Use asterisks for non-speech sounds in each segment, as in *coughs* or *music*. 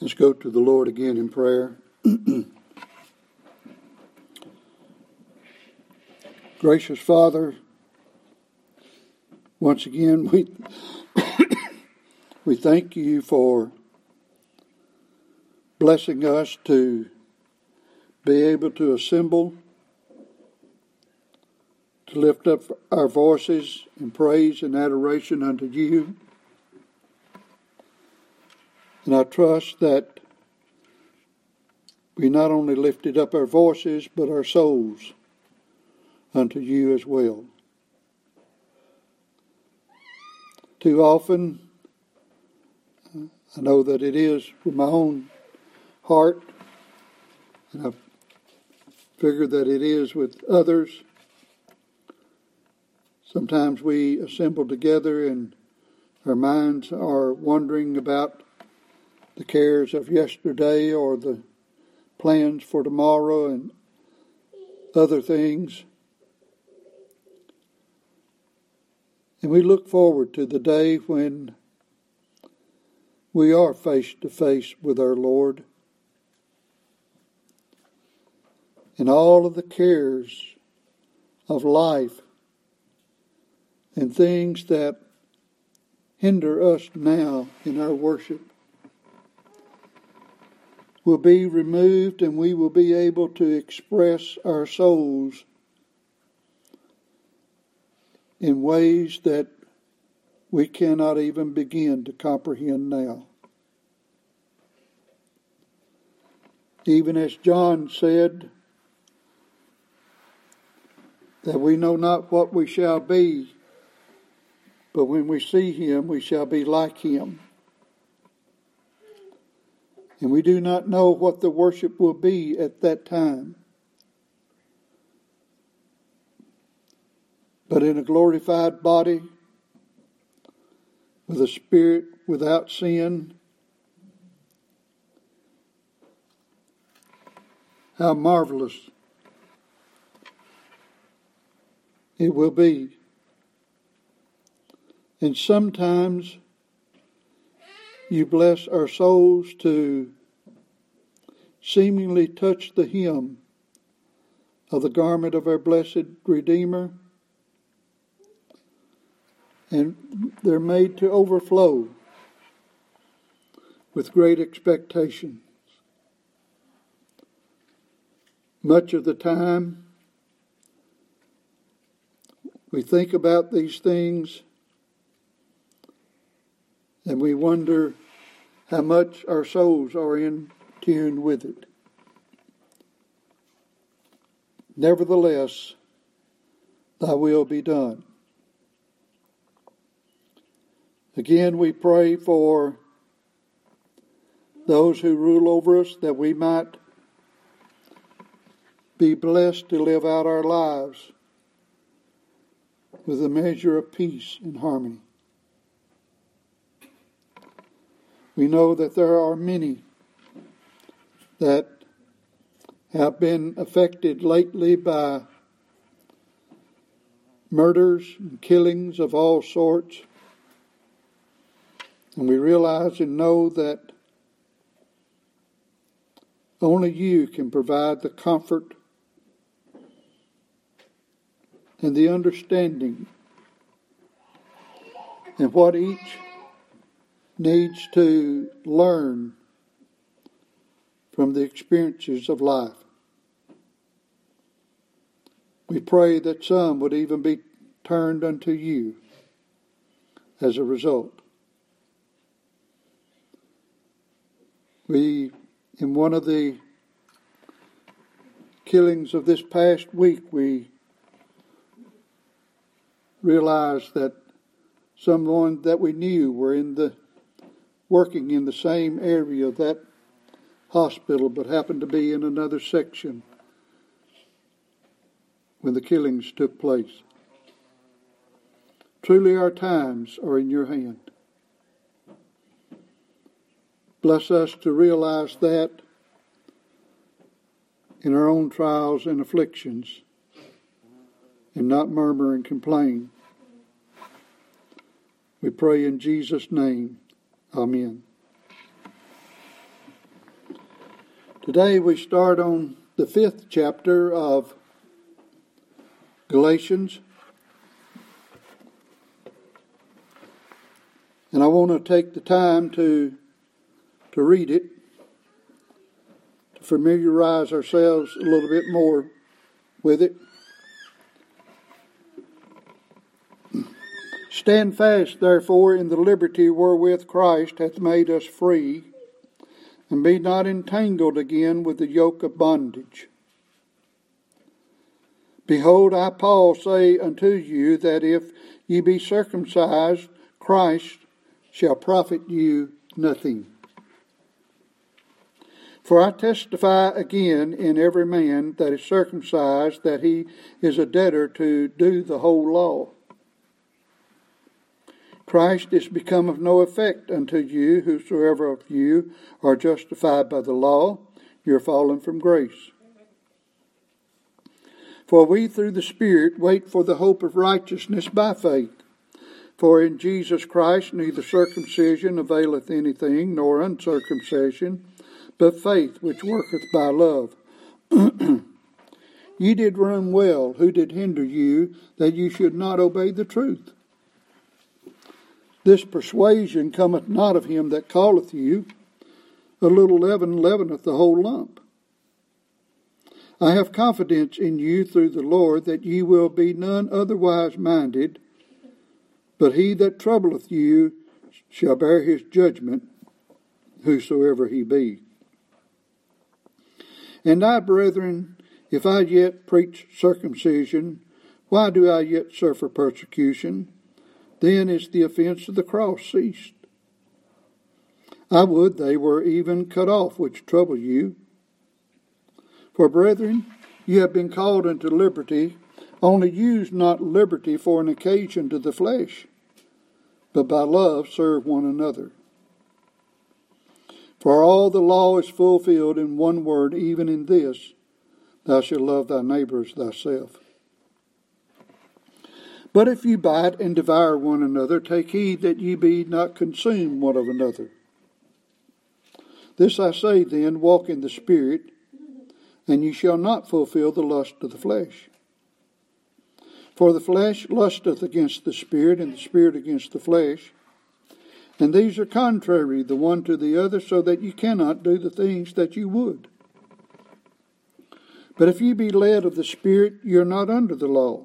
Let's go to the Lord again in prayer. *clears throat* Gracious Father, once again we *coughs* we thank you for blessing us to be able to assemble to lift up our voices in praise and adoration unto you. And I trust that we not only lifted up our voices, but our souls unto you as well. Too often, I know that it is with my own heart, and I figure that it is with others. Sometimes we assemble together and our minds are wondering about the cares of yesterday or the plans for tomorrow and other things. And we look forward to the day when we are face to face with our Lord. And all of the cares of life and things that hinder us now in our worship will be removed and we will be able to express our souls in ways that we cannot even begin to comprehend now. Even as John said, that we know not what we shall be, but when we see him, we shall be like him. And we do not know what the worship will be at that time. But in a glorified body, with a spirit without sin, how marvelous it will be. And sometimes you bless our souls to seemingly touch the hem of the garment of our blessed Redeemer, and they're made to overflow with great expectations. Much of the time, we think about these things and we wonder how much our souls are in tune with it. Nevertheless, thy will be done. Again, we pray for those who rule over us that we might be blessed to live out our lives with a measure of peace and harmony. We know that there are many that have been affected lately by murders and killings of all sorts. And we realize and know that only you can provide the comfort and the understanding and what each needs to learn from the experiences of life. We pray that some would even be turned unto you as a result. We, in one of the killings of this past week, we realized that someone that we knew were in the working in the same area of that hospital, but happened to be in another section when the killings took place. Truly, our times are in your hand. Bless us to realize that in our own trials and afflictions and not murmur and complain. We pray in Jesus' name. Amen. Today we start on the fifth chapter of Galatians. And I want to take the time to, to read it, to familiarize ourselves a little bit more with it. Stand fast, therefore, in the liberty wherewith Christ hath made us free and be not entangled again with the yoke of bondage. Behold, I, Paul, say unto you that if ye be circumcised, Christ shall profit you nothing. For I testify again in every man that is circumcised that he is a debtor to do the whole law. Christ is become of no effect unto you, whosoever of you are justified by the law, you are fallen from grace. For we through the Spirit wait for the hope of righteousness by faith. For in Jesus Christ neither circumcision availeth anything, nor uncircumcision, but faith which worketh by love. *clears throat* ye did run well. Who did hinder you that you should not obey the truth? This persuasion cometh not of him that calleth you. A little leaven leaveneth the whole lump. I have confidence in you through the Lord that ye will be none otherwise minded, but he that troubleth you shall bear his judgment, whosoever he be. And I, brethren, if I yet preach circumcision, why do I yet suffer persecution? Then is the offense of the cross ceased. I would they were even cut off which trouble you. For, brethren, you have been called unto liberty, only use not liberty for an occasion to the flesh, but by love serve one another. For all the law is fulfilled in one word, even in this Thou shalt love thy neighbor as thyself. But if you bite and devour one another, take heed that ye be not consumed one of another. This I say then, walk in the Spirit, and ye shall not fulfill the lust of the flesh. For the flesh lusteth against the Spirit, and the Spirit against the flesh. And these are contrary the one to the other, so that ye cannot do the things that ye would. But if ye be led of the Spirit, ye are not under the law.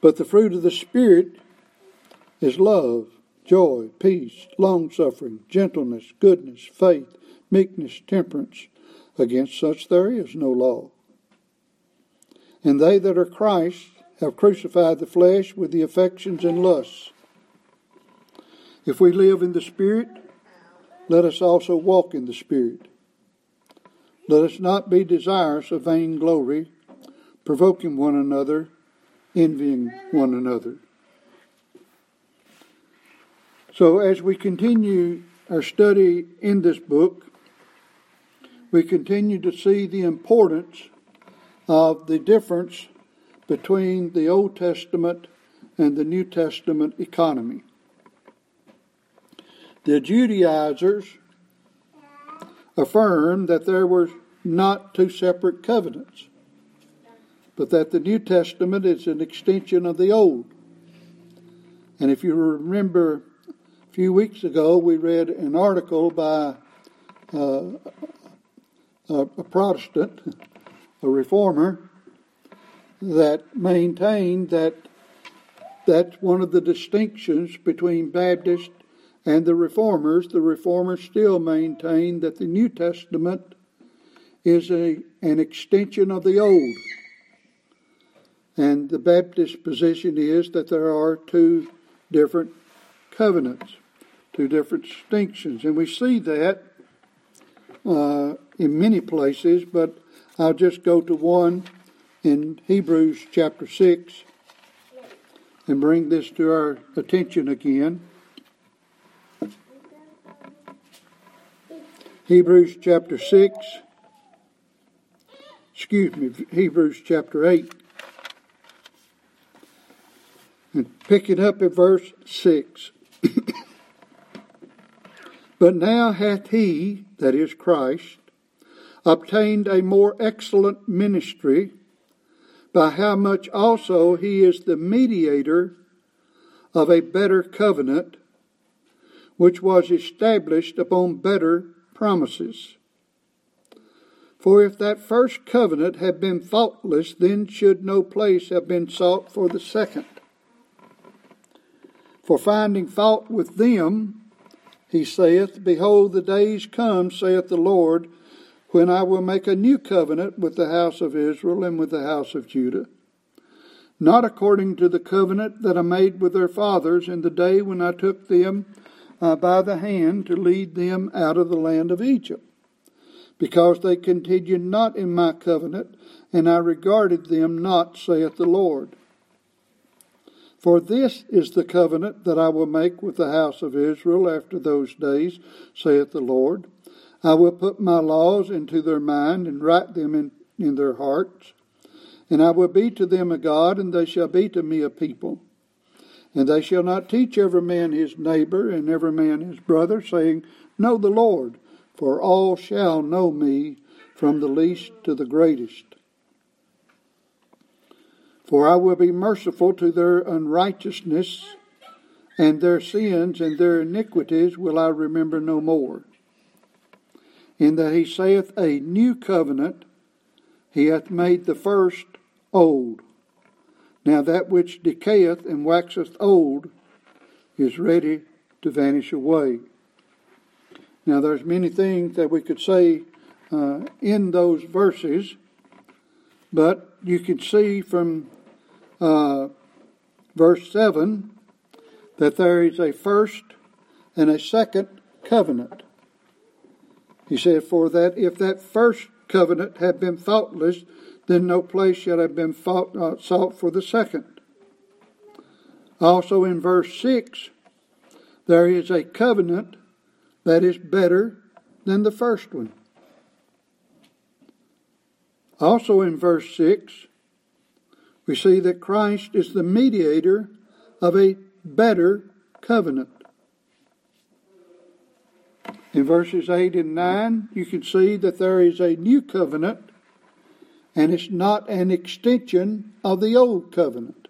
But the fruit of the Spirit is love, joy, peace, long suffering, gentleness, goodness, faith, meekness, temperance. Against such there is no law. And they that are Christ have crucified the flesh with the affections and lusts. If we live in the Spirit, let us also walk in the Spirit. Let us not be desirous of vain glory, provoking one another envying one another. So, as we continue our study in this book, we continue to see the importance of the difference between the Old Testament and the New Testament economy. The Judaizers affirmed that there were not two separate covenants but that the New Testament is an extension of the Old. And if you remember, a few weeks ago, we read an article by uh, a, a Protestant, a reformer, that maintained that that's one of the distinctions between Baptists and the Reformers. The Reformers still maintain that the New Testament is a, an extension of the Old. And the Baptist position is that there are two different covenants two different distinctions. And we see that uh, in many places, but I'll just go to one in Hebrews chapter 6 and bring this to our attention again. Hebrews chapter 6, excuse me, Hebrews chapter 8. And picking up at verse 6. *coughs* but now hath he, that is Christ, obtained a more excellent ministry, by how much also he is the mediator of a better covenant, which was established upon better promises. For if that first covenant had been faultless, then should no place have been sought for the second. For finding fault with them, he saith, Behold, the days come, saith the Lord, when I will make a new covenant with the house of Israel and with the house of Judah. Not according to the covenant that I made with their fathers in the day when I took them uh, by the hand to lead them out of the land of Egypt, because they continued not in my covenant, and I regarded them not, saith the Lord. For this is the covenant that I will make with the house of Israel after those days, saith the Lord. I will put my laws into their mind and write them in, in their hearts. And I will be to them a God, and they shall be to me a people. And they shall not teach every man his neighbor and every man his brother, saying, Know the Lord, for all shall know me, from the least to the greatest. For I will be merciful to their unrighteousness, and their sins and their iniquities will I remember no more. In that he saith, A new covenant he hath made the first old. Now that which decayeth and waxeth old is ready to vanish away. Now there's many things that we could say uh, in those verses, but you can see from uh, verse 7 that there is a first and a second covenant. He said, For that if that first covenant had been faultless, then no place should have been fought, uh, sought for the second. Also in verse 6, there is a covenant that is better than the first one. Also in verse 6, we see that Christ is the mediator of a better covenant. In verses 8 and 9, you can see that there is a new covenant, and it's not an extension of the old covenant.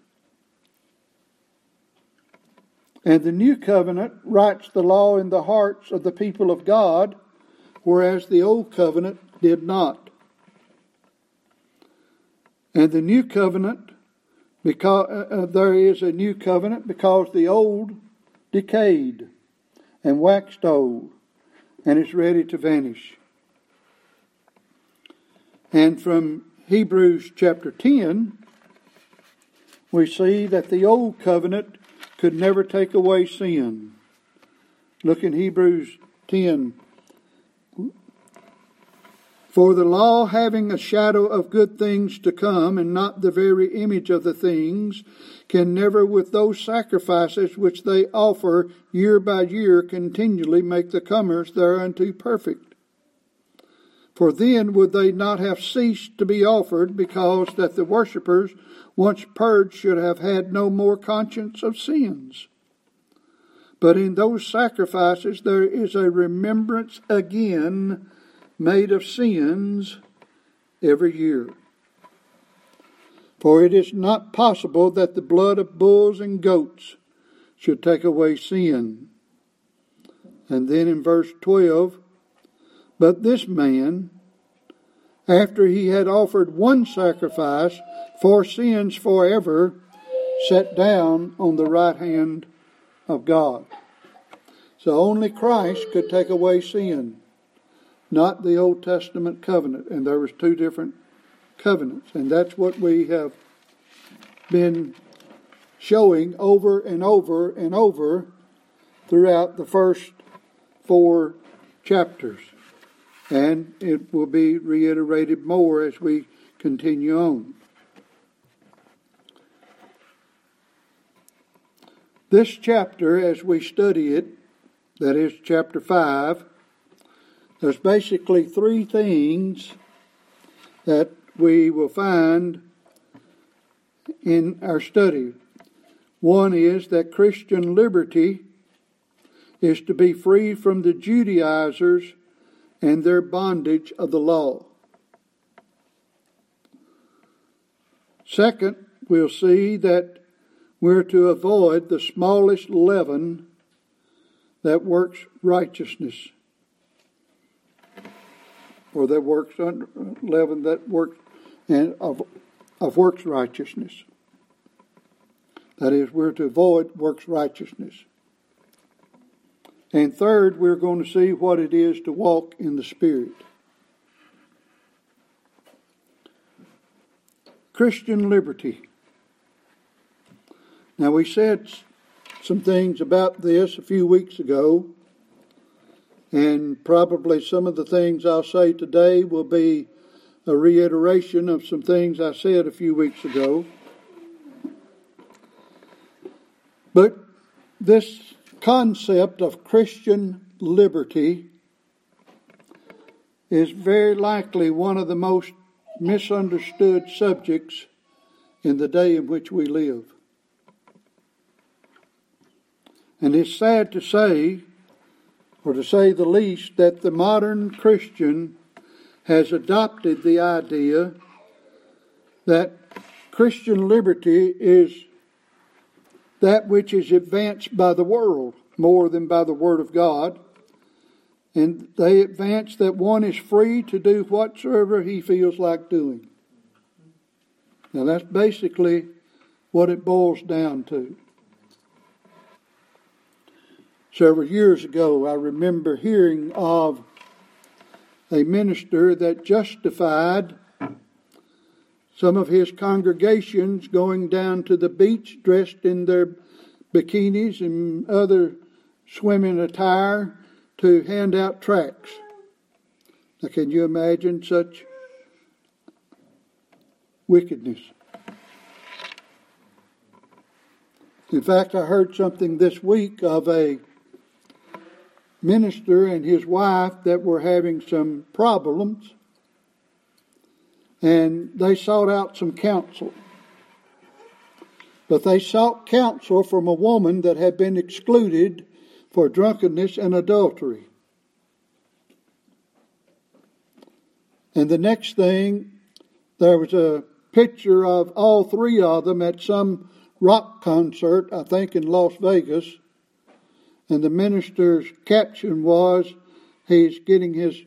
And the new covenant writes the law in the hearts of the people of God, whereas the old covenant did not. And the new covenant, because uh, uh, there is a new covenant, because the old decayed and waxed old and is ready to vanish. And from Hebrews chapter 10, we see that the old covenant could never take away sin. Look in Hebrews 10 for the law, having a shadow of good things to come, and not the very image of the things, can never, with those sacrifices which they offer year by year, continually make the comers thereunto perfect. For then would they not have ceased to be offered, because that the worshippers, once purged, should have had no more conscience of sins. But in those sacrifices there is a remembrance again made of sins every year. For it is not possible that the blood of bulls and goats should take away sin. And then in verse 12, but this man, after he had offered one sacrifice for sins forever, sat down on the right hand of God. So only Christ could take away sin not the Old Testament covenant. And there was two different covenants. And that's what we have been showing over and over and over throughout the first four chapters, and it will be reiterated more as we continue on. This chapter, as we study it, that is chapter 5, there's basically three things that we will find in our study. One is that Christian liberty is to be free from the Judaizers and their bondage of the law. Second, we'll see that we're to avoid the smallest leaven that works righteousness, or that works under, leaven that works and of, of works righteousness. That is, we're to avoid works righteousness. And third, we're going to see what it is to walk in the Spirit. Christian liberty. Now, we said some things about this a few weeks ago, and probably some of the things I'll say today will be a reiteration of some things I said a few weeks ago. But this concept of Christian liberty is very likely one of the most misunderstood subjects in the day in which we live. And it's sad to say, or to say the least, that the modern Christian has adopted the idea that Christian liberty is that which is advanced by the world more than by the Word of God. And they advance that one is free to do whatsoever he feels like doing. Now, that's basically what it boils down to. Several years ago, I remember hearing of a minister that justified some of his congregations going down to the beach dressed in their bikinis and other swimming attire to hand out tracts. Now, can you imagine such wickedness? In fact, I heard something this week of a minister and his wife that were having some problems, and they sought out some counsel. But they sought counsel from a woman that had been excluded for drunkenness and adultery. And the next thing, there was a picture of all three of them at some rock concert, I think in Las Vegas and the minister's caption was, he's getting his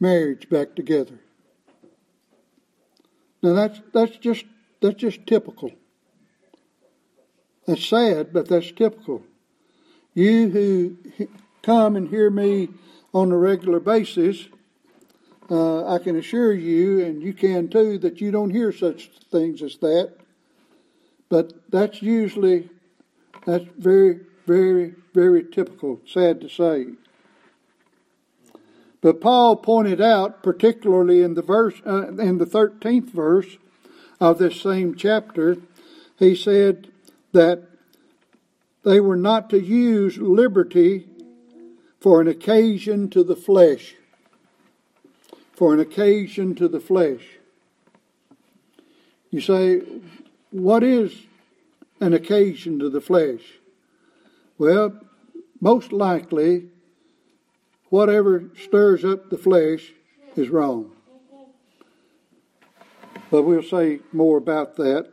marriage back together. Now that's that's just that's just typical. That's sad, but that's typical. You who come and hear me on a regular basis, uh, I can assure you, and you can too, that you don't hear such things as that. But that's usually that's very very, very typical, sad to say. But Paul pointed out, particularly in the verse, uh, in the thirteenth verse of this same chapter, he said that they were not to use liberty for an occasion to the flesh. For an occasion to the flesh. You say, what is an occasion to the flesh? Well, most likely, whatever stirs up the flesh is wrong. But we'll say more about that.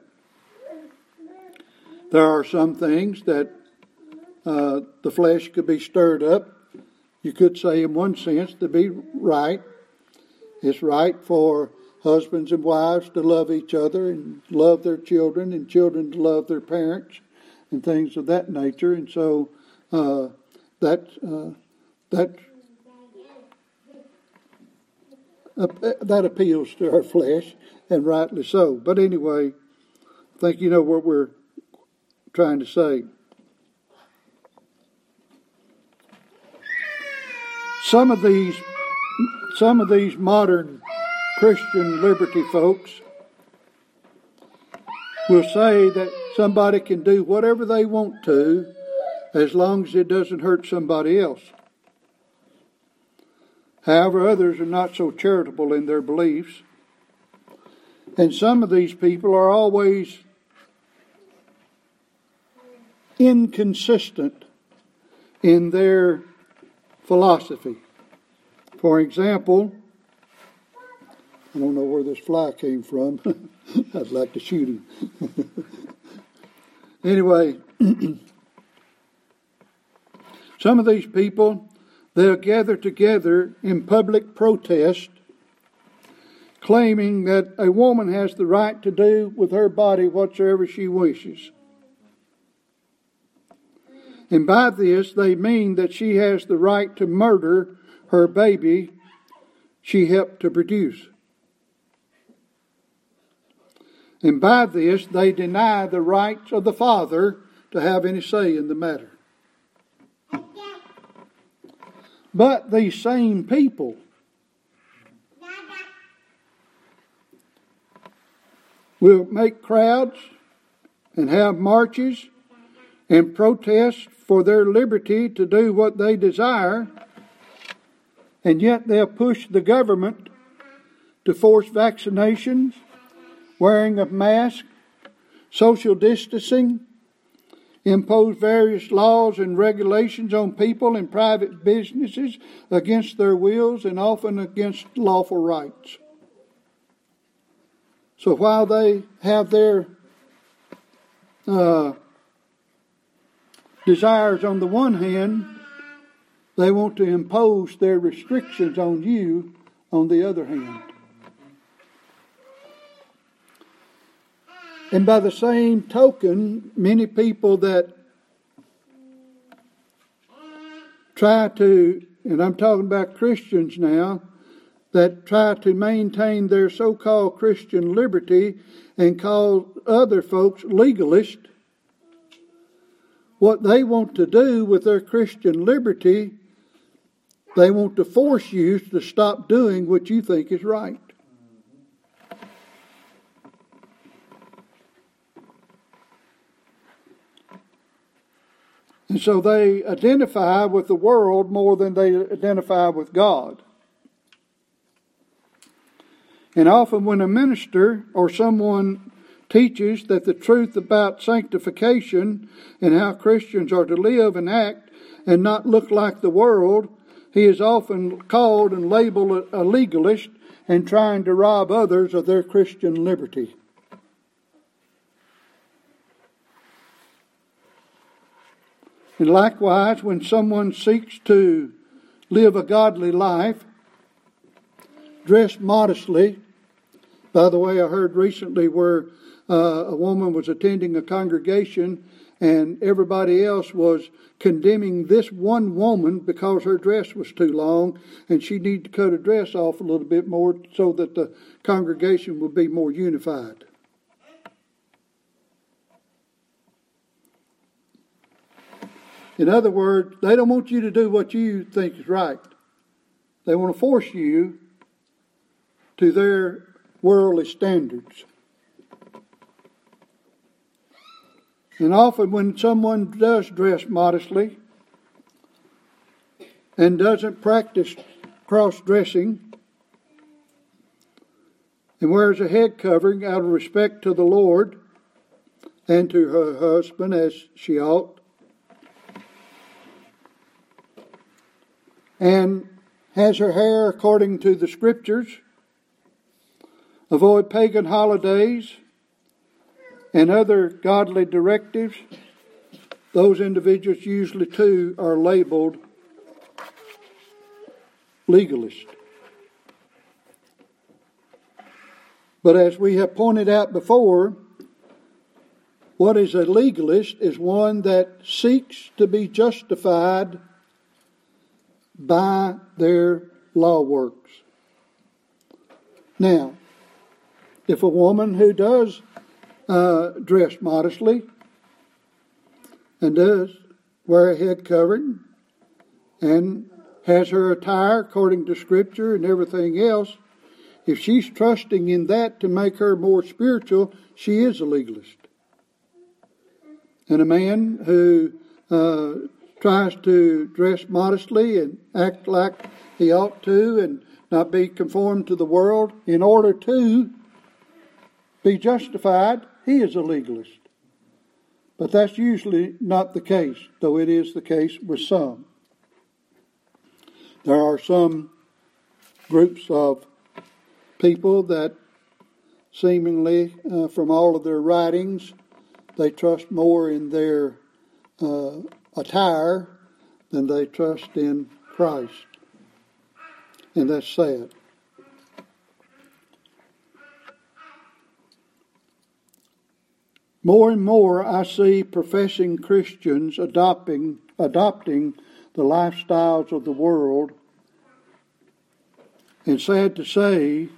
There are some things that uh, the flesh could be stirred up. You could say, in one sense, to be right. It's right for husbands and wives to love each other and love their children, and children to love their parents and things of that nature. And so uh, that uh, that that appeals to our flesh, and rightly so. But anyway, I think you know what we're trying to say. some of these some of these modern Christian liberty folks will say that somebody can do whatever they want to as long as it doesn't hurt somebody else. However, others are not so charitable in their beliefs. And some of these people are always inconsistent in their philosophy. For example, I don't know where this fly came from. *laughs* I'd like to shoot him. *laughs* anyway, *clears throat* some of these people, they'll gather together in public protest, claiming that a woman has the right to do with her body whatsoever she wishes. And by this, they mean that she has the right to murder her baby she helped to produce. And by this, they deny the rights of the father to have any say in the matter. But these same people will make crowds and have marches and protest for their liberty to do what they desire, and yet they'll push the government to force vaccinations, wearing of masks, social distancing, impose various laws and regulations on people and private businesses against their wills and often against lawful rights. So while they have their uh, desires on the one hand, they want to impose their restrictions on you on the other hand. And by the same token, many people that try to, and I'm talking about Christians now, that try to maintain their so called Christian liberty and call other folks legalist what they want to do with their Christian liberty, they want to force you to stop doing what you think is right. And so they identify with the world more than they identify with God. And often, when a minister or someone teaches that the truth about sanctification and how Christians are to live and act and not look like the world, he is often called and labeled a legalist and trying to rob others of their Christian liberty. And likewise, when someone seeks to live a godly life, dress modestly, by the way, I heard recently where uh, a woman was attending a congregation and everybody else was condemning this one woman because her dress was too long and she needed to cut her dress off a little bit more so that the congregation would be more unified. In other words, they don't want you to do what you think is right. They want to force you to their worldly standards. And often, when someone does dress modestly and doesn't practice cross dressing and wears a head covering out of respect to the Lord and to her husband as she ought, and has her hair according to the scriptures, avoid pagan holidays and other godly directives, those individuals usually too are labeled legalist. But as we have pointed out before, what is a legalist is one that seeks to be justified by their law works. Now, if a woman who does uh, dress modestly and does wear a head covering and has her attire according to Scripture and everything else, if she's trusting in that to make her more spiritual, she is a legalist. And a man who uh, tries to dress modestly and act like he ought to and not be conformed to the world in order to be justified, he is a legalist. But that's usually not the case, though it is the case with some. There are some groups of people that seemingly, uh, from all of their writings, they trust more in their uh, attire than they trust in Christ. And that's sad. More and more, I see professing Christians adopting, adopting the lifestyles of the world. And sad to say,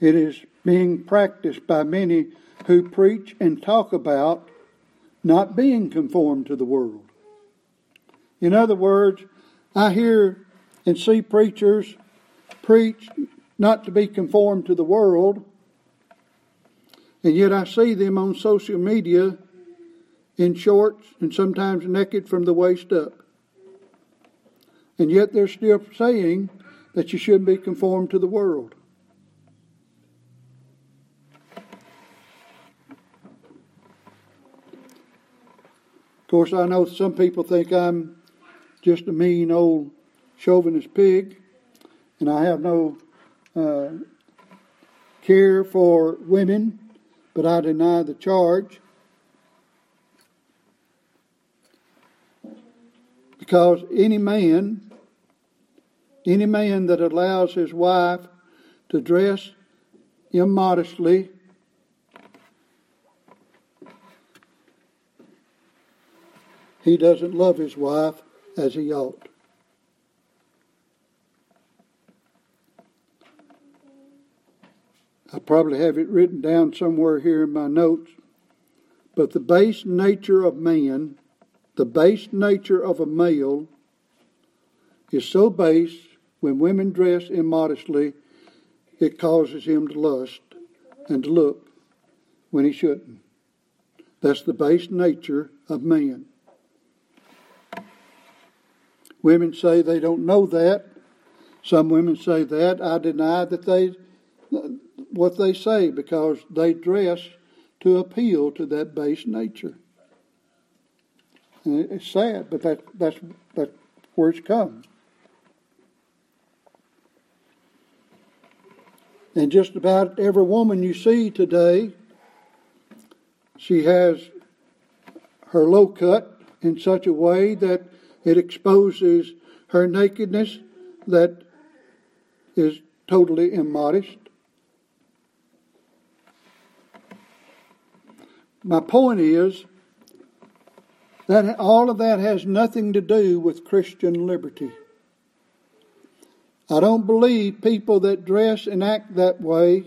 it is being practiced by many who preach and talk about not being conformed to the world. In other words, I hear and see preachers preach not to be conformed to the world, and yet I see them on social media in shorts and sometimes naked from the waist up. And yet they're still saying that you shouldn't be conformed to the world. Of course, I know some people think I'm just a mean old chauvinist pig, and I have no uh, care for women but I deny the charge. Because any man, any man that allows his wife to dress immodestly, he doesn't love his wife as he ought. I probably have it written down somewhere here in my notes. But the base nature of man, the base nature of a male, is so base when women dress immodestly, it causes him to lust and to look when he shouldn't. That's the base nature of man. Women say they don't know that. Some women say that. I deny that they what they say because they dress to appeal to that base nature. And it's sad, but that, that's, that's where it's come. And just about every woman you see today, she has her low cut in such a way that it exposes her nakedness that is totally immodest. My point is that all of that has nothing to do with Christian liberty. I don't believe people that dress and act that way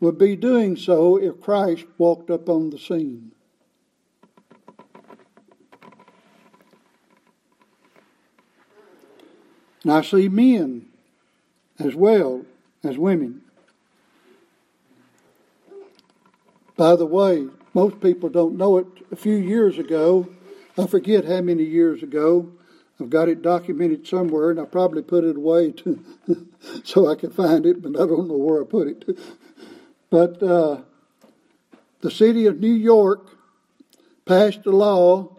would be doing so if Christ walked up on the scene. And I see men as well as women By the way, most people don't know it. A few years ago, I forget how many years ago, I've got it documented somewhere, and I probably put it away *laughs* to, so I can find it, but I don't know where I put it. *laughs* But uh, the city of New York passed a law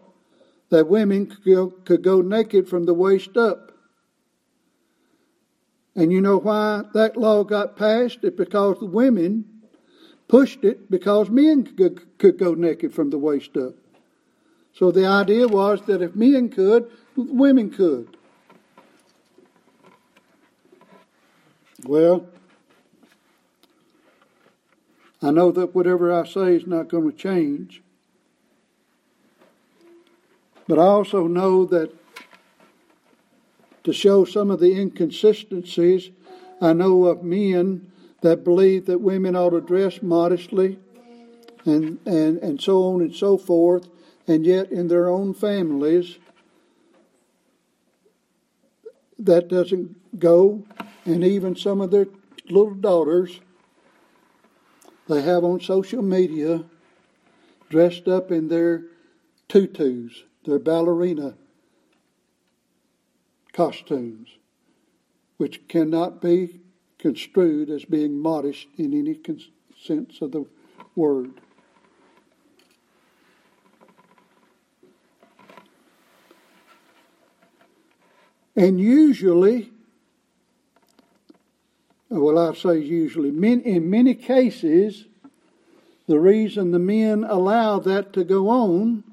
that women could go, could go naked from the waist up. And you know why that law got passed? It's because the women pushed it because men could, could go naked from the waist up. So the idea was that if men could, women could. Well, I know that whatever I say is not going to change. But I also know that to show some of the inconsistencies, I know of men that believe that women ought to dress modestly and, and, and so on and so forth, and yet in their own families, that doesn't go, and even some of their little daughters, they have on social media dressed up in their tutus, their ballerina costumes, which cannot be construed as being modest in any sense of the word. And usually, well, I say usually, in many cases, the reason the men allow that to go on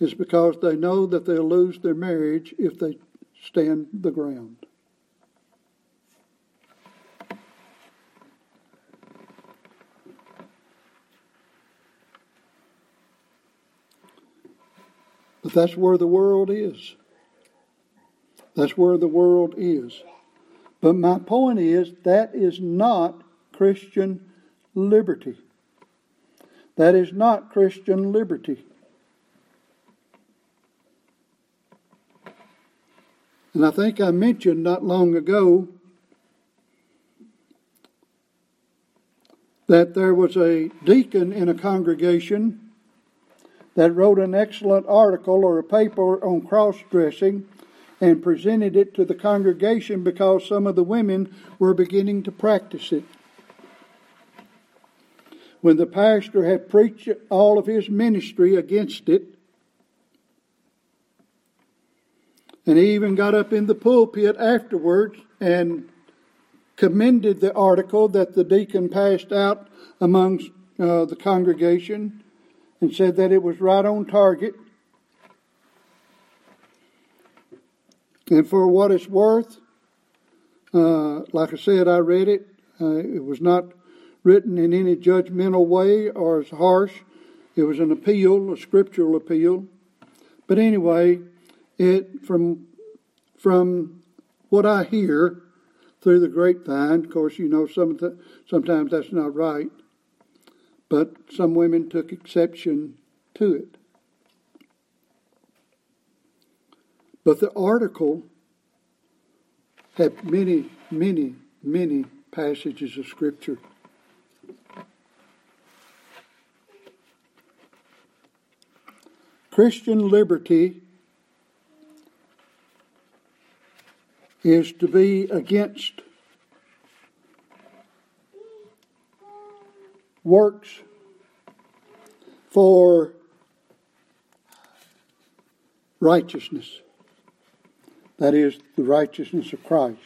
is because they know that they'll lose their marriage if they stand the ground. But that's where the world is. That's where the world is. But my point is that is not Christian liberty. That is not Christian liberty. And I think I mentioned not long ago that there was a deacon in a congregation that wrote an excellent article or a paper on cross dressing and presented it to the congregation because some of the women were beginning to practice it. When the pastor had preached all of his ministry against it, and he even got up in the pulpit afterwards and commended the article that the deacon passed out amongst uh, the congregation and said that it was right on target. And for what it's worth, uh, like I said, I read it. Uh, it was not written in any judgmental way or as harsh. It was an appeal, a scriptural appeal. But anyway, it from from what I hear through the grapevine, of course, you know some the, sometimes that's not right but some women took exception to it. But the article had many, many, many passages of Scripture. Christian liberty is to be against works for righteousness. That is, the righteousness of Christ.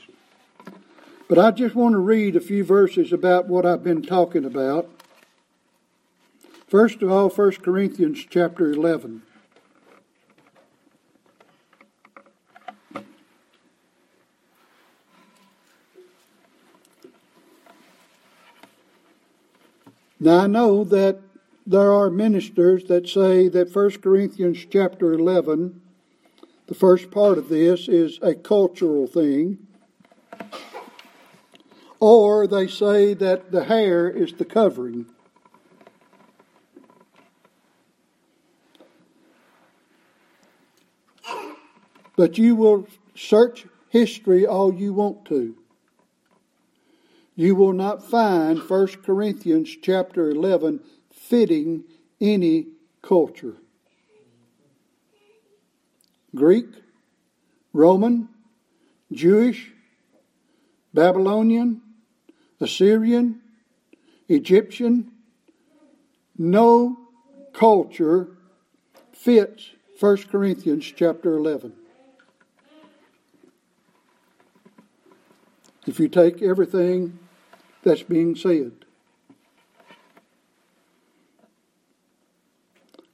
But I just want to read a few verses about what I've been talking about. First of all, 1 Corinthians chapter 11. Now I know that there are ministers that say that 1 Corinthians chapter 11, the first part of this, is a cultural thing. Or they say that the hair is the covering. But you will search history all you want to you will not find 1 Corinthians chapter 11 fitting any culture. Greek, Roman, Jewish, Babylonian, Assyrian, Egyptian, no culture fits 1 Corinthians chapter 11. If you take everything that's being said.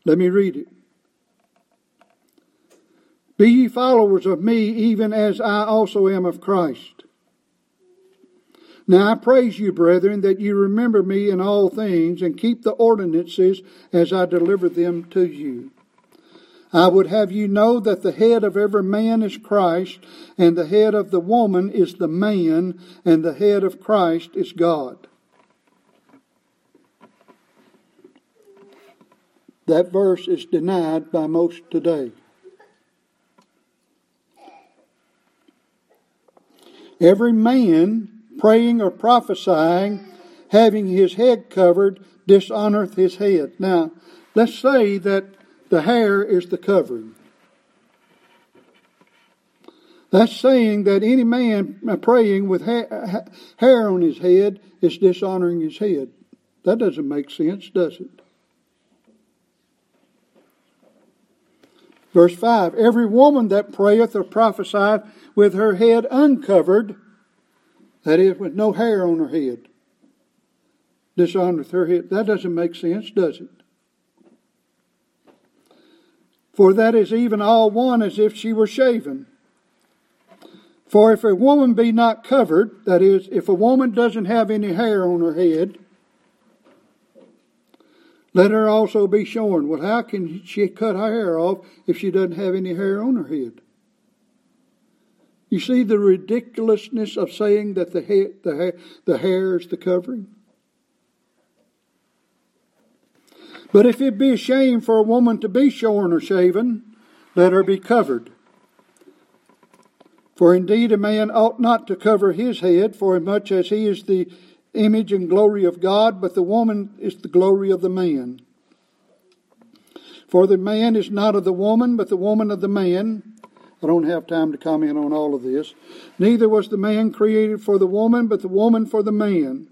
Let me read it. Be ye followers of me, even as I also am of Christ. Now I praise you, brethren, that you remember me in all things and keep the ordinances as I deliver them to you. I would have you know that the head of every man is Christ, and the head of the woman is the man, and the head of Christ is God. That verse is denied by most today. Every man praying or prophesying, having his head covered, dishonoreth his head. Now, let's say that the hair is the covering. That's saying that any man praying with hair on his head is dishonoring his head. That doesn't make sense, does it? Verse 5 Every woman that prayeth or prophesieth with her head uncovered, that is, with no hair on her head, dishonoreth her head. That doesn't make sense, does it? For that is even all one as if she were shaven. For if a woman be not covered, that is, if a woman doesn't have any hair on her head, let her also be shorn. Well, how can she cut her hair off if she doesn't have any hair on her head? You see the ridiculousness of saying that the hair, the the hair is the covering? But if it be a shame for a woman to be shorn or shaven, let her be covered. For indeed a man ought not to cover his head, for as much as he is the image and glory of God, but the woman is the glory of the man. For the man is not of the woman, but the woman of the man. I don't have time to comment on all of this. Neither was the man created for the woman, but the woman for the man.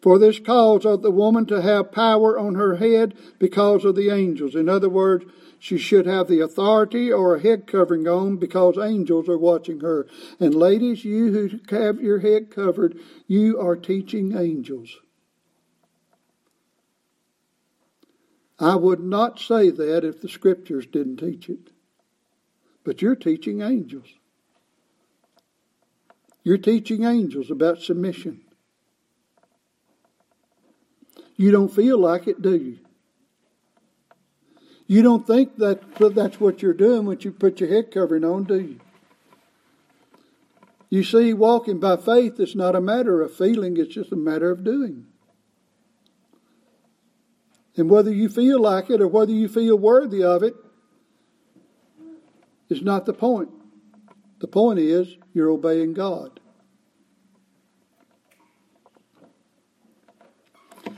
For this cause ought the woman to have power on her head because of the angels. In other words, she should have the authority or a head covering on because angels are watching her. And ladies, you who have your head covered, you are teaching angels. I would not say that if the scriptures didn't teach it. But you're teaching angels. You're teaching angels about submission. You don't feel like it, do you? You don't think that that's what you're doing when you put your head covering on, do you? You see, walking by faith is not a matter of feeling, it's just a matter of doing. And whether you feel like it or whether you feel worthy of it is not the point. The point is you're obeying God.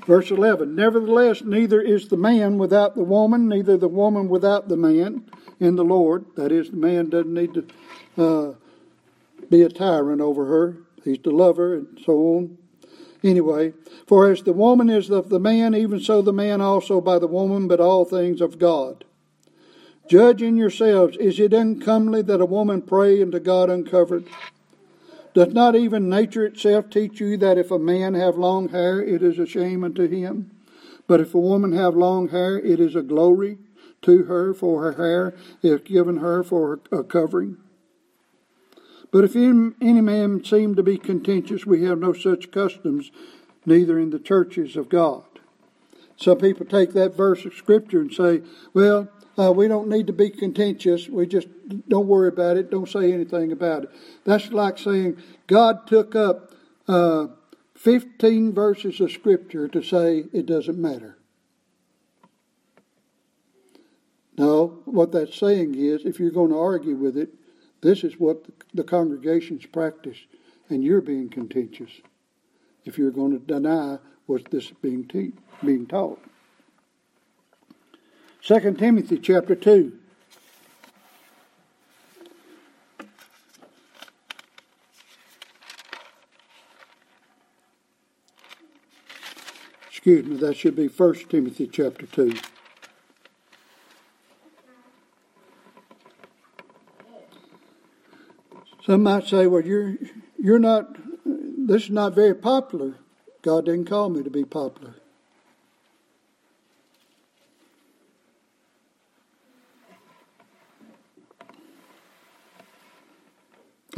Verse 11 Nevertheless, neither is the man without the woman, neither the woman without the man in the Lord. That is, the man doesn't need to uh, be a tyrant over her, he's to love her, and so on. Anyway, for as the woman is of the man, even so the man also by the woman, but all things of God. Judge in yourselves, is it uncomely that a woman pray unto God uncovered? Doth not even nature itself teach you that if a man have long hair, it is a shame unto him? But if a woman have long hair, it is a glory to her, for her hair is given her for a covering. But if any man seem to be contentious, we have no such customs, neither in the churches of God. Some people take that verse of Scripture and say, well, uh, we don't need to be contentious. We just don't worry about it. Don't say anything about it. That's like saying God took up uh, 15 verses of Scripture to say it doesn't matter. No, what that's saying is if you're going to argue with it, this is what the congregations practice, and you're being contentious if you're going to deny what this is being, te- being taught. 2 Timothy chapter 2. Excuse me, that should be 1 Timothy chapter 2. Some might say, well, you're, you're not, this is not very popular. God didn't call me to be popular.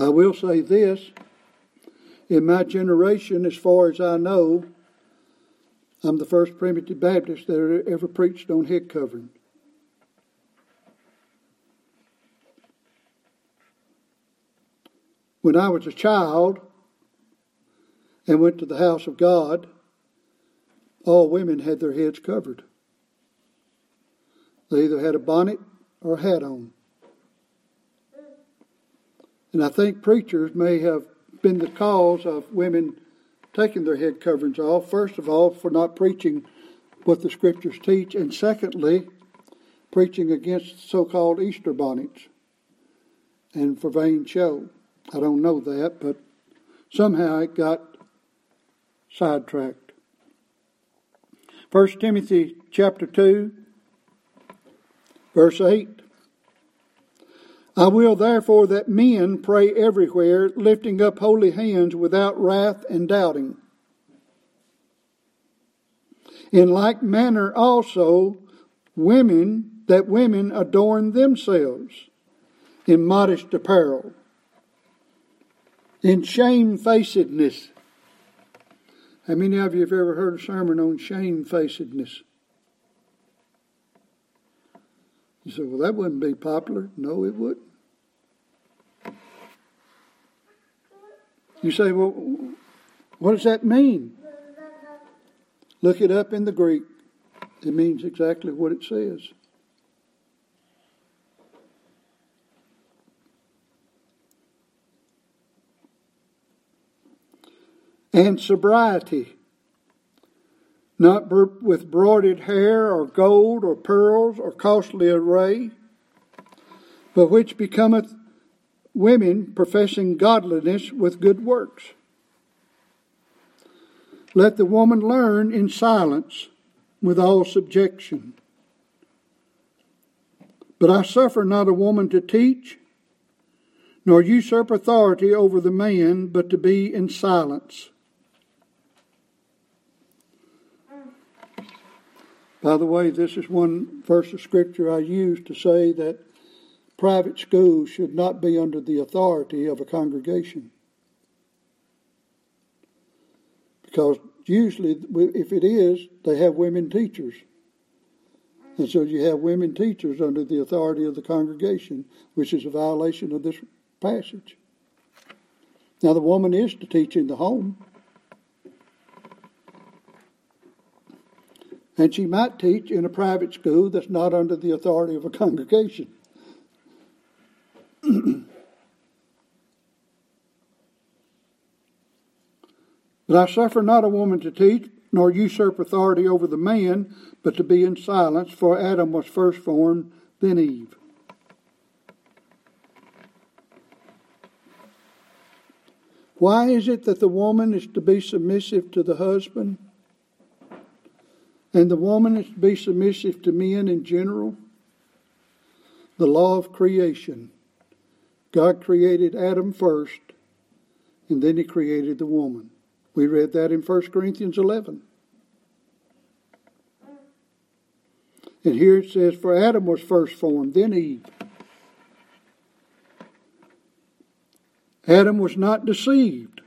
I will say this in my generation, as far as I know, I'm the first primitive Baptist that ever preached on head covering. When I was a child and went to the house of God, all women had their heads covered. They either had a bonnet or a hat on. And I think preachers may have been the cause of women taking their head coverings off. First of all, for not preaching what the scriptures teach, and secondly, preaching against so called Easter bonnets and for vain show. I don't know that, but somehow it got sidetracked. 1 Timothy chapter 2, verse 8. I will therefore that men pray everywhere, lifting up holy hands without wrath and doubting. In like manner also, women, that women adorn themselves in modest apparel, in shamefacedness. How many of you have ever heard a sermon on shamefacedness? You say, well, that wouldn't be popular. No, it wouldn't. You say, well, what does that mean? Look it up in the Greek. It means exactly what it says. And sobriety, not with broided hair or gold or pearls or costly array, but which becometh women professing godliness with good works. Let the woman learn in silence with all subjection. But I suffer not a woman to teach, nor usurp authority over the man, but to be in silence. By the way, this is one verse of scripture I use to say that private schools should not be under the authority of a congregation. Because usually, if it is, they have women teachers. And so you have women teachers under the authority of the congregation, which is a violation of this passage. Now, the woman is to teach in the home. And she might teach in a private school that's not under the authority of a congregation. But I suffer not a woman to teach, nor usurp authority over the man, but to be in silence, for Adam was first formed, then Eve. Why is it that the woman is to be submissive to the husband? And the woman is to be submissive to men in general? The law of creation. God created Adam first, and then he created the woman. We read that in 1 Corinthians 11. And here it says, For Adam was first formed, then Eve. Adam was not deceived.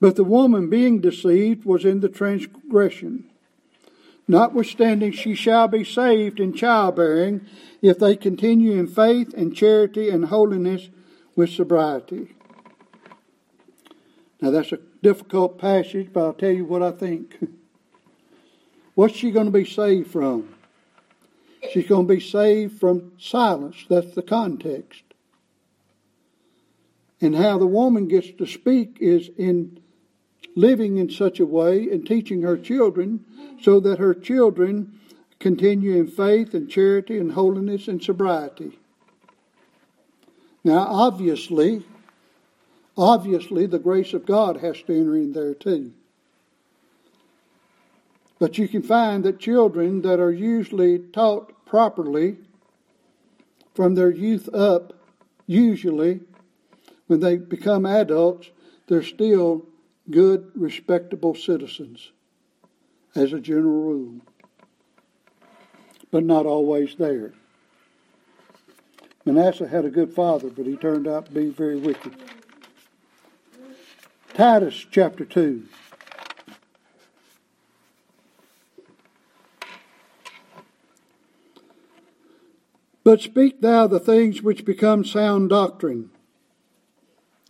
But the woman being deceived was in the transgression. Notwithstanding, she shall be saved in childbearing if they continue in faith and charity and holiness with sobriety. Now, that's a difficult passage, but I'll tell you what I think. *laughs* What's she going to be saved from? She's going to be saved from silence. That's the context. And how the woman gets to speak is in living in such a way and teaching her children so that her children continue in faith and charity and holiness and sobriety. Now, obviously, obviously, the grace of God has to enter in there too. But you can find that children that are usually taught properly from their youth up, usually, when they become adults, they're still good, respectable citizens, as a general rule, but not always there. Manasseh had a good father, but he turned out to be very wicked. Titus chapter 2. But speak thou the things which become sound doctrine.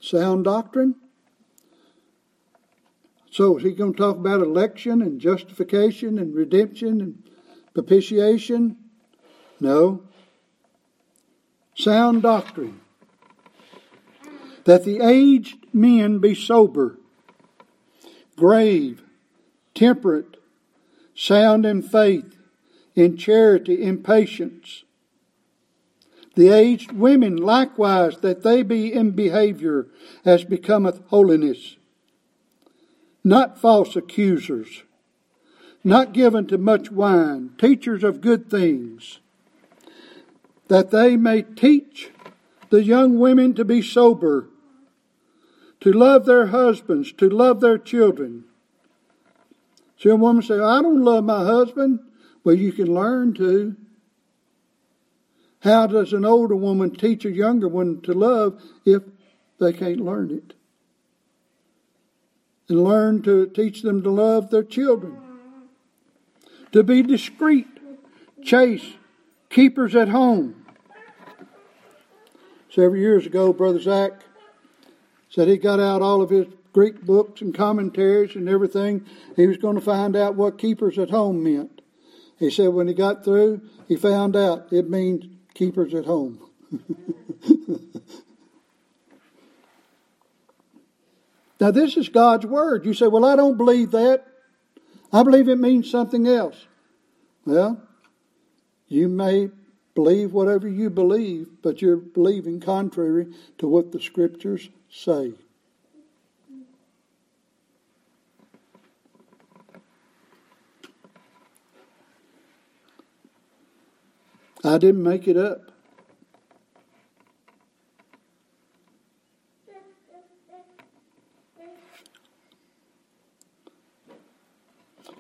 Sound doctrine? So is he going to talk about election and justification and redemption and propitiation? No. Sound doctrine. That the aged men be sober, grave, temperate, sound in faith, in charity, in patience. The aged women likewise, that they be in behavior as becometh holiness, not false accusers, not given to much wine, teachers of good things, that they may teach the young women to be sober, to love their husbands, to love their children. See a woman say, I don't love my husband. Well, you can learn to. How does an older woman teach a younger one to love if they can't learn it? And learn to teach them to love their children. To be discreet, chaste, keepers at home. Several years ago, Brother Zach said he got out all of his Greek books and commentaries and everything. He was going to find out what keepers at home meant. He said when he got through, he found out it means keepers at home. *laughs* now, this is God's Word. You say, well, I don't believe that. I believe it means something else. Well, you may believe whatever you believe, but you're believing contrary to what the Scriptures say. I didn't make it up.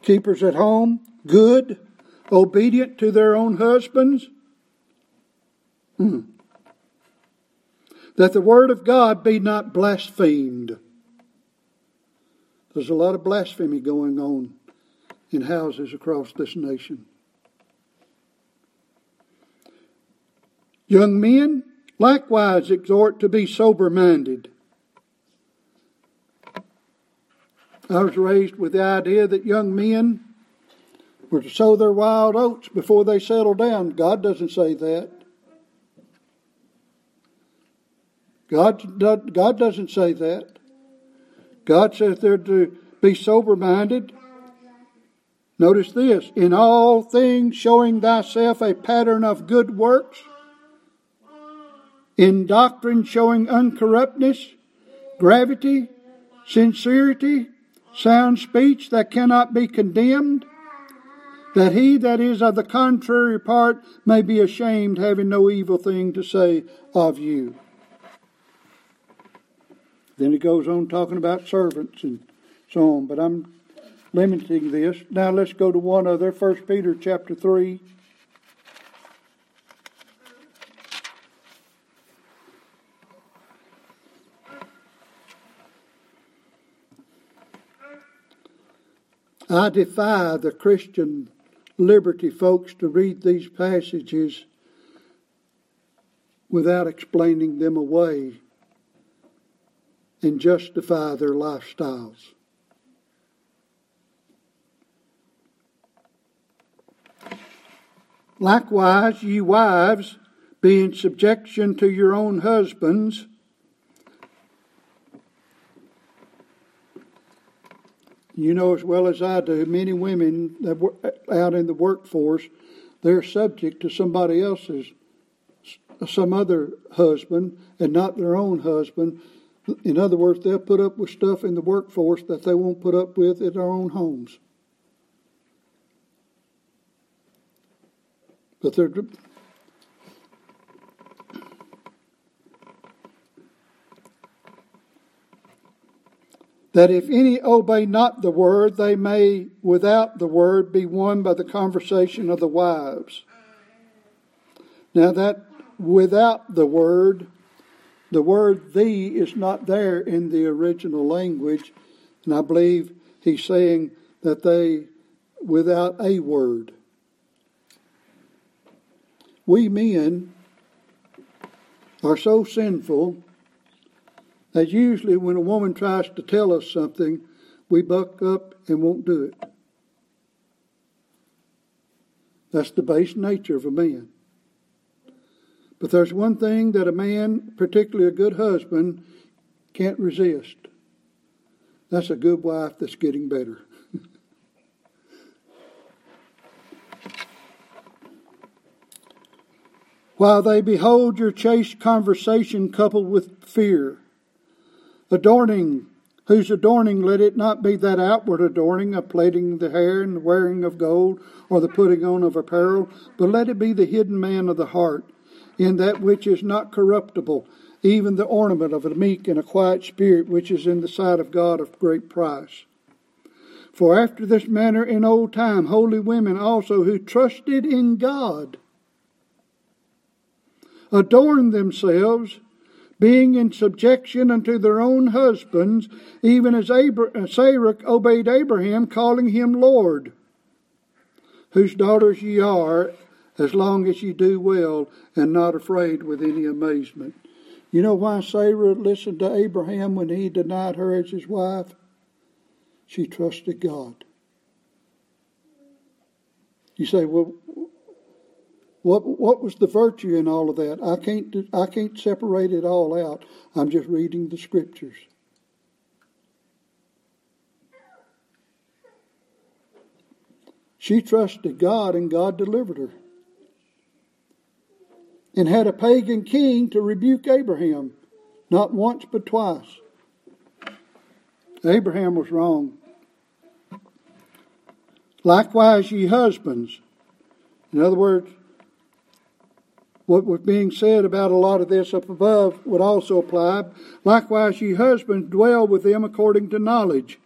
Keepers at home, good, obedient to their own husbands. Hmm. That the word of God be not blasphemed. There's a lot of blasphemy going on in houses across this nation. Young men, likewise exhort to be sober minded. I was raised with the idea that young men were to sow their wild oats before they settle down. God doesn't say that. God, God doesn't say that. God says they're to be sober minded. Notice this in all things showing thyself a pattern of good works in doctrine showing uncorruptness, gravity, sincerity, sound speech that cannot be condemned, that he that is of the contrary part may be ashamed, having no evil thing to say of you. Then he goes on talking about servants and so on, but I'm limiting this. Now let's go to one other, First Peter chapter 3. I defy the Christian liberty folks to read these passages without explaining them away and justify their lifestyles. Likewise, ye wives, be in subjection to your own husbands You know as well as I do, many women that were out in the workforce, they're subject to somebody else's, some other husband, and not their own husband. In other words, they'll put up with stuff in the workforce that they won't put up with in their own homes. But they're that if any obey not the word, they may without the word be won by the conversation of the wives. Now, that without the word, the word thee is not there in the original language, and I believe he's saying that they without a word. We men are so sinful that usually when a woman tries to tell us something, we buck up and won't do it. That's the base nature of a man. But there's one thing that a man, particularly a good husband, can't resist. That's a good wife that's getting better. *laughs* While they behold your chaste conversation coupled with fear, adorning whose adorning let it not be that outward adorning of plaiting the hair and the wearing of gold or the putting on of apparel, but let it be the hidden man of the heart, in that which is not corruptible, even the ornament of a meek and a quiet spirit, which is in the sight of God of great price. For after this manner in old time, holy women also who trusted in God adorned themselves being in subjection unto their own husbands, even as Abra- uh, Sarah obeyed Abraham, calling him Lord, whose daughters ye are, as long as you do well, and not afraid with any amazement. You know why Sarah listened to Abraham when he denied her as his wife? She trusted God. You say, well, what what was the virtue in all of that? I can't I can't separate it all out. I'm just reading the scriptures. She trusted God and God delivered her. And had a pagan king to rebuke Abraham, not once but twice. Abraham was wrong. Likewise, ye husbands. In other words, what was being said about a lot of this up above would also apply. Likewise, ye husbands, dwell with them according to knowledge.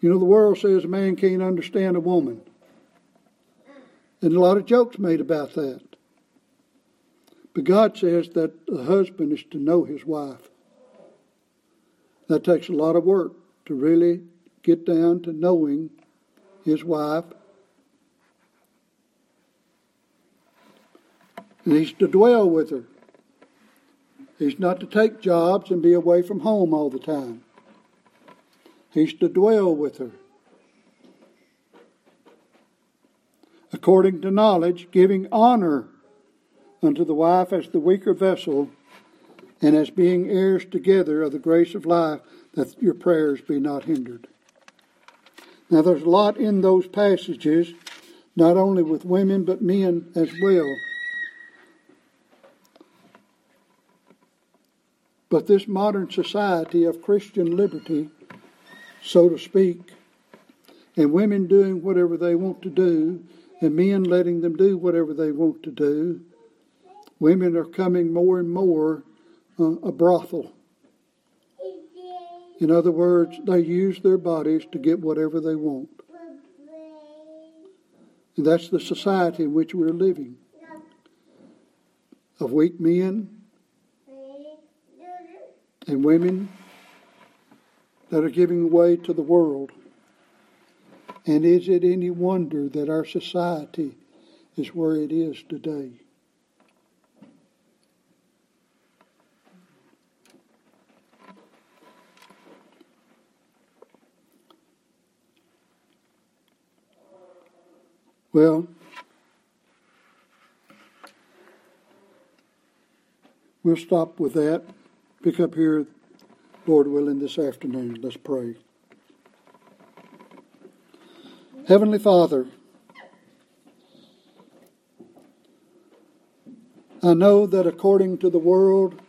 You know, the world says a man can't understand a woman. And a lot of jokes made about that. But God says that the husband is to know his wife. That takes a lot of work to really get down to knowing his wife And he's to dwell with her. He's not to take jobs and be away from home all the time. He's to dwell with her. According to knowledge, giving honor unto the wife as the weaker vessel, and as being heirs together of the grace of life, that your prayers be not hindered. Now, there's a lot in those passages, not only with women, but men as well. But this modern society of Christian liberty, so to speak, and women doing whatever they want to do, and men letting them do whatever they want to do, women are coming more and more uh, a brothel. In other words, they use their bodies to get whatever they want. And that's the society in which we're living. Of weak men and women that are giving way to the world. And is it any wonder that our society is where it is today? Well, we'll stop with that pick up here, Lord willing, this afternoon. Let's pray. Heavenly Father, I know that according to the world,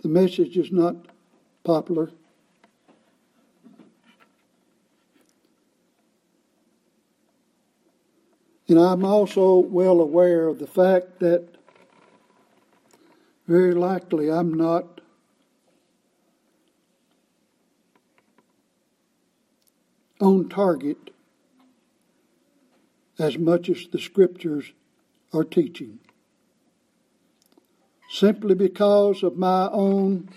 the message is not popular. And I'm also well aware of the fact that very likely I'm not on target as much as the scriptures are teaching. Simply because of my own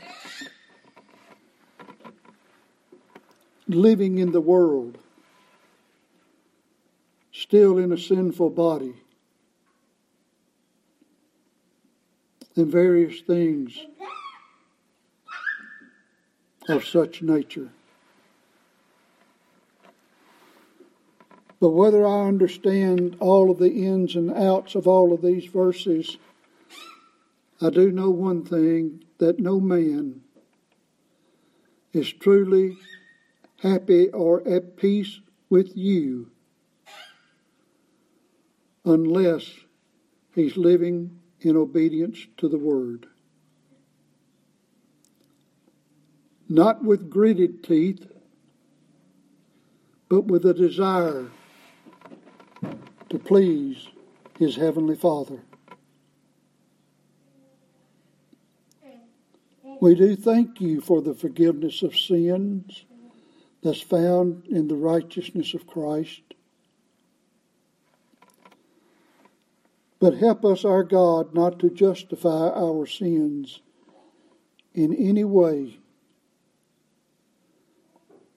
living in the world, still in a sinful body. and various things of such nature. But whether I understand all of the ins and outs of all of these verses, I do know one thing that no man is truly happy or at peace with you unless he's living in obedience to the word. Not with gritted teeth, but with a desire to please his heavenly Father. We do thank you for the forgiveness of sins that's found in the righteousness of Christ. But help us, our God, not to justify our sins in any way.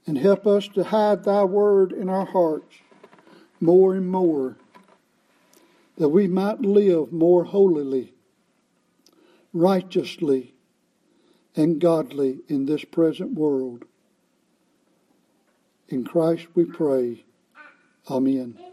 And help us to hide thy word in our hearts more and more, that we might live more holily, righteously, and godly in this present world. In Christ we pray. Amen.